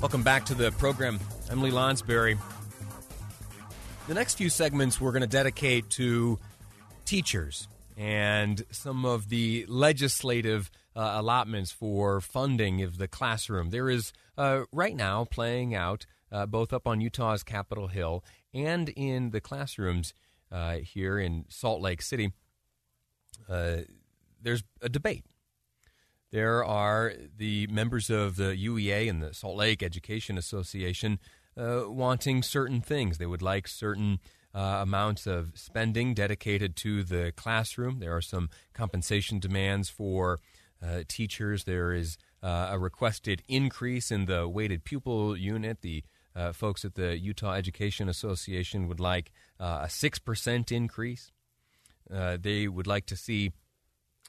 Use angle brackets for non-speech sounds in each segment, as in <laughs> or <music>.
Welcome back to the program. I'm Lonsberry. The next few segments we're going to dedicate to teachers and some of the legislative uh, allotments for funding of the classroom. There is uh, right now playing out uh, both up on Utah's Capitol Hill and in the classrooms uh, here in Salt Lake City. Uh, there's a debate there are the members of the UEA and the Salt Lake Education Association uh, wanting certain things. They would like certain uh, amounts of spending dedicated to the classroom. There are some compensation demands for uh, teachers. There is uh, a requested increase in the weighted pupil unit. The uh, folks at the Utah Education Association would like uh, a 6% increase. they would like to see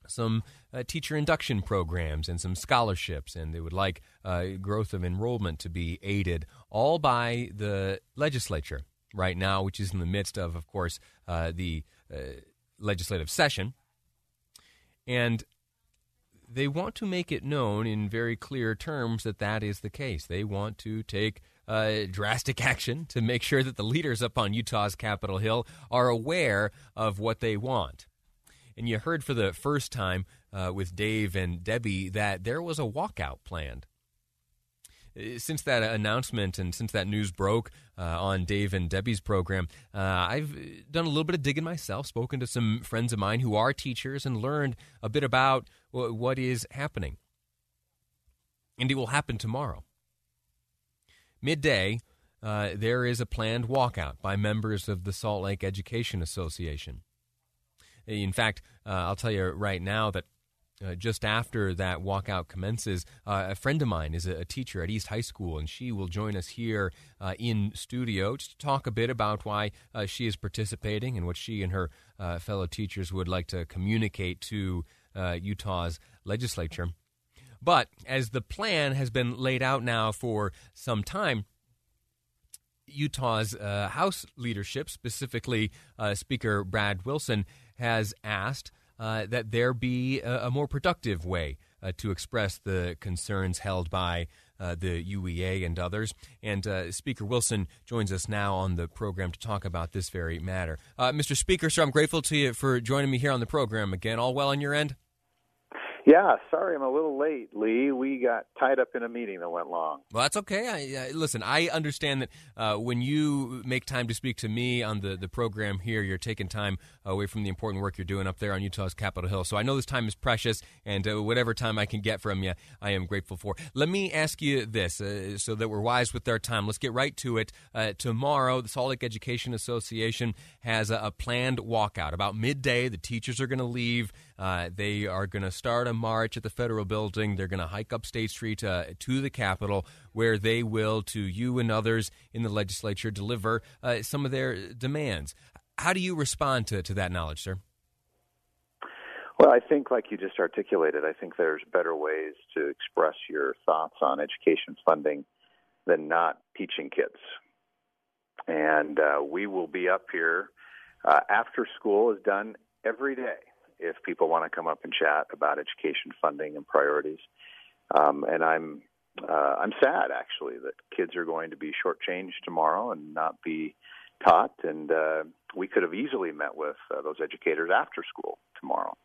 some uh, teacher induction programs and some scholarships, and they would like uh, growth of enrollment to be aided, all by the legislature right now, which is in the midst of, of course, uh, the uh, legislative session. And they want to make it known in very clear terms that that is the case. They want to take uh, drastic <laughs> action to make sure that the leaders up on Utah's Capitol Hill are aware of what they want. And you heard for the first time uh, with Dave and Debbie that there was a walkout planned. Uh, since that announcement and since that news broke uh, on Dave and Debbie's program, uh, I've done a little bit of digging myself, spoken to some friends of mine who are teachers, and learned a bit about w- what is happening. And it will happen tomorrow. Midday, uh, there is a planned walkout by members of the Salt Lake Education Association. In fact, uh, I'll tell you right now that uh, just after that walkout commences, uh, a friend of mine is a, a, teacher at East High School, and she will join us here uh, in studio to talk a bit about why uh, she is participating and what she and her uh, fellow teachers would like to communicate to uh, Utah's legislature. But as the plan has been laid out now for some time, Utah's House leadership, specifically Speaker Brad Wilson, has asked uh, that there be a, a more productive way uh, to express the concerns held by uh, the UEA and others. And uh, Speaker Wilson joins us now on the program to talk about this very matter. Uh, Mr. Speaker, sir, I'm grateful to you for joining me here on the program again. All well on your end? Yeah, sorry I'm a little late, Lee. We got tied up in a meeting that went long. Well, that's okay. I, listen, I understand that uh, when you make time to speak to me on the, the program here, you're taking time away from the important work you're doing up there on Utah's Capitol Hill. So I know this time is precious, and uh, whatever time I can get from you, I am grateful for. Let me ask you this uh, so that we're wise with our time. Let's get right to it. Uh, tomorrow, the Salt Lake Education Association has a, a planned walkout. About midday, the teachers are going to leave. Uh, they are going to start a march at the federal building. They're going to hike up State Street uh, to the Capitol, where they will, to you and others in the legislature, deliver uh, some of their demands. How do you respond to, to that knowledge, sir? Well, I think, like you just articulated, I think there's better ways to express your thoughts on education funding than not teaching kids. And uh, we will be up here uh, after school is done every day if people want to come up and chat about education funding and priorities. Um, and I'm uh, I'm sad actually that kids are going to be shortchanged tomorrow and not be taught. And uh, we could have easily met with uh, those educators after school tomorrow.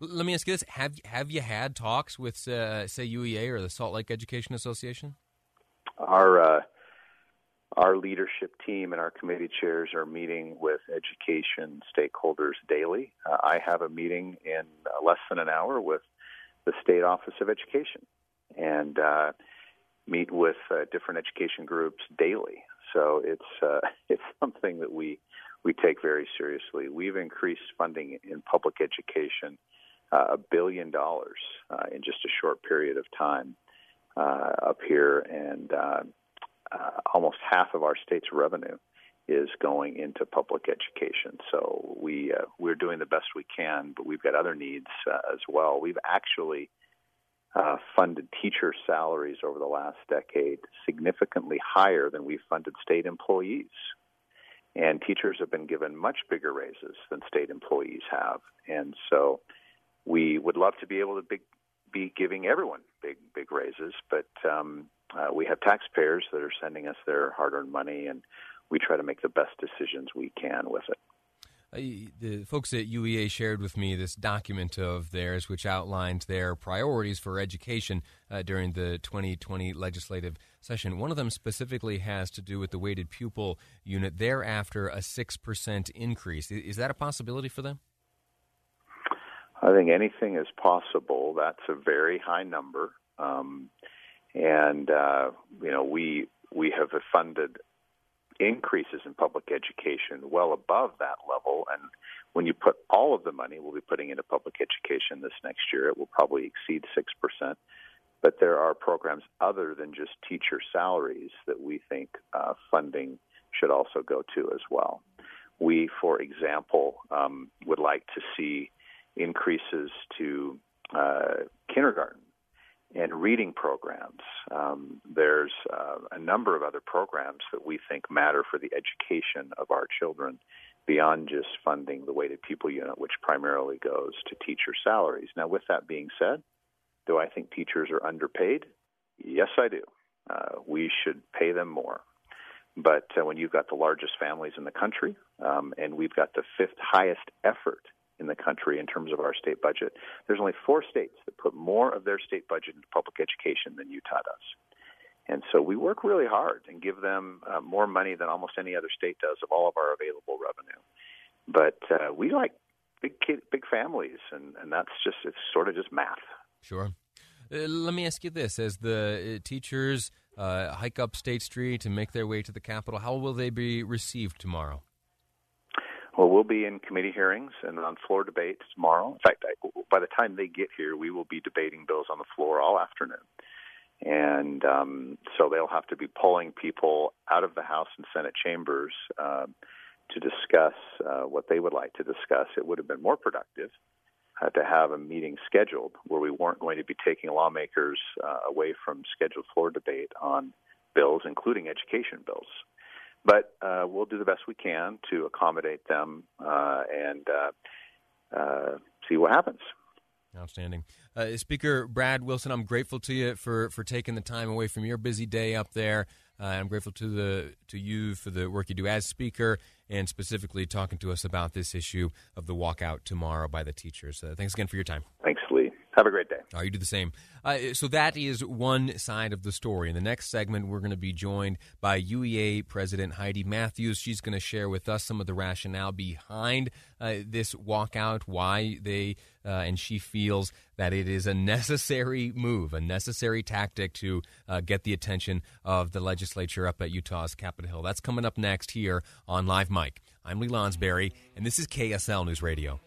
Let me ask you this: Have have you had talks with, uh, say, UEA or the Salt Lake Education Association? Our uh, our leadership team and our committee chairs are meeting with education stakeholders daily. Uh, I have a meeting in uh, less than an hour with the State Office of Education and uh, meet with uh, different education groups daily. So it's uh, <laughs> it's something that we we take very seriously. We've increased funding in public education uh, a billion dollars in just a short period of time up here, and half of our state's revenue is going into public education. So we uh, we're doing the best we can, but we've got other needs uh, as well. We've actually uh, funded teacher salaries over the last decade significantly higher than we've funded state employees. And teachers have been given much bigger raises than state employees have. And so we would love to be able to be giving everyone big, big raises, but um, uh, we have taxpayers that are sending us their hard earned money, and we try to make the best decisions we can with it. Uh, the folks at UEA shared with me this document of theirs, which outlines their priorities for education uh, during the 2020 legislative session. One of them specifically has to do with the weighted pupil unit. Thereafter, a six percent increase. Is that a possibility for them? I think anything is possible. That's a very high number, um, and uh, you know we we have funded increases in public education well above that level. And when you put all of the money we'll be putting into public education this next year, it will probably exceed 6%. But there are programs other than just teacher salaries that we think uh, funding should also go to as well. We, for example, um, would like to see increases to uh, kindergarten and reading programs. Um, there's uh, a number of other programs that we think matter for the education of our children beyond just funding the weighted pupil unit, which primarily goes to teacher salaries. Now, with that being said, do I think teachers are underpaid? Yes, I do. Uh, we should pay them more. But uh, when you've got the largest families in the country, um, and we've got the fifth highest effort in the country in terms of our state budget. There's only four states that put more of their state budget into public education than Utah does. And so we work really hard and give them uh, more money than almost any other state does of all of our available revenue. But uh, we like big kid, big families, and, and that's just it's sort of just math. Sure. Uh, let me ask you this: As the uh, teachers uh, hike up State Street and make their way to the Capitol, how will they be received tomorrow? Well, we'll be in committee hearings and on floor debates tomorrow. In fact, I, by the time they get here, we will be debating bills on the floor all afternoon. And um, so they'll have to be pulling people out of the House and Senate chambers uh, to discuss uh, what they would like to discuss. It would have been more productive uh, to have a meeting scheduled where we weren't going to be taking lawmakers uh, away from scheduled floor debate on bills, including education bills. But uh, we'll do the best we can to accommodate them uh, and uh, uh see what happens. Outstanding. Uh, Speaker Brad Wilson, I'm grateful to you for, for taking the time away from your busy day up there. Uh, I'm grateful to the to you for the work you do as Speaker and specifically talking to us about this issue of the walkout tomorrow by the teachers. thanks again for your time. Thanks, Lee. Have a great day. Oh, you do the same. Uh, so that is one side of the story. In the next segment, we're going to be joined by UEA President Heidi Matthews. She's going to share with us some of the rationale behind uh, this walkout, why they uh, and she feels that it is a necessary move, a necessary tactic to uh, get the attention of the legislature up at Utah's Capitol Hill. That's coming up next here on Live Mic. I'm Lee Lonsberry, and this is KSL News Radio.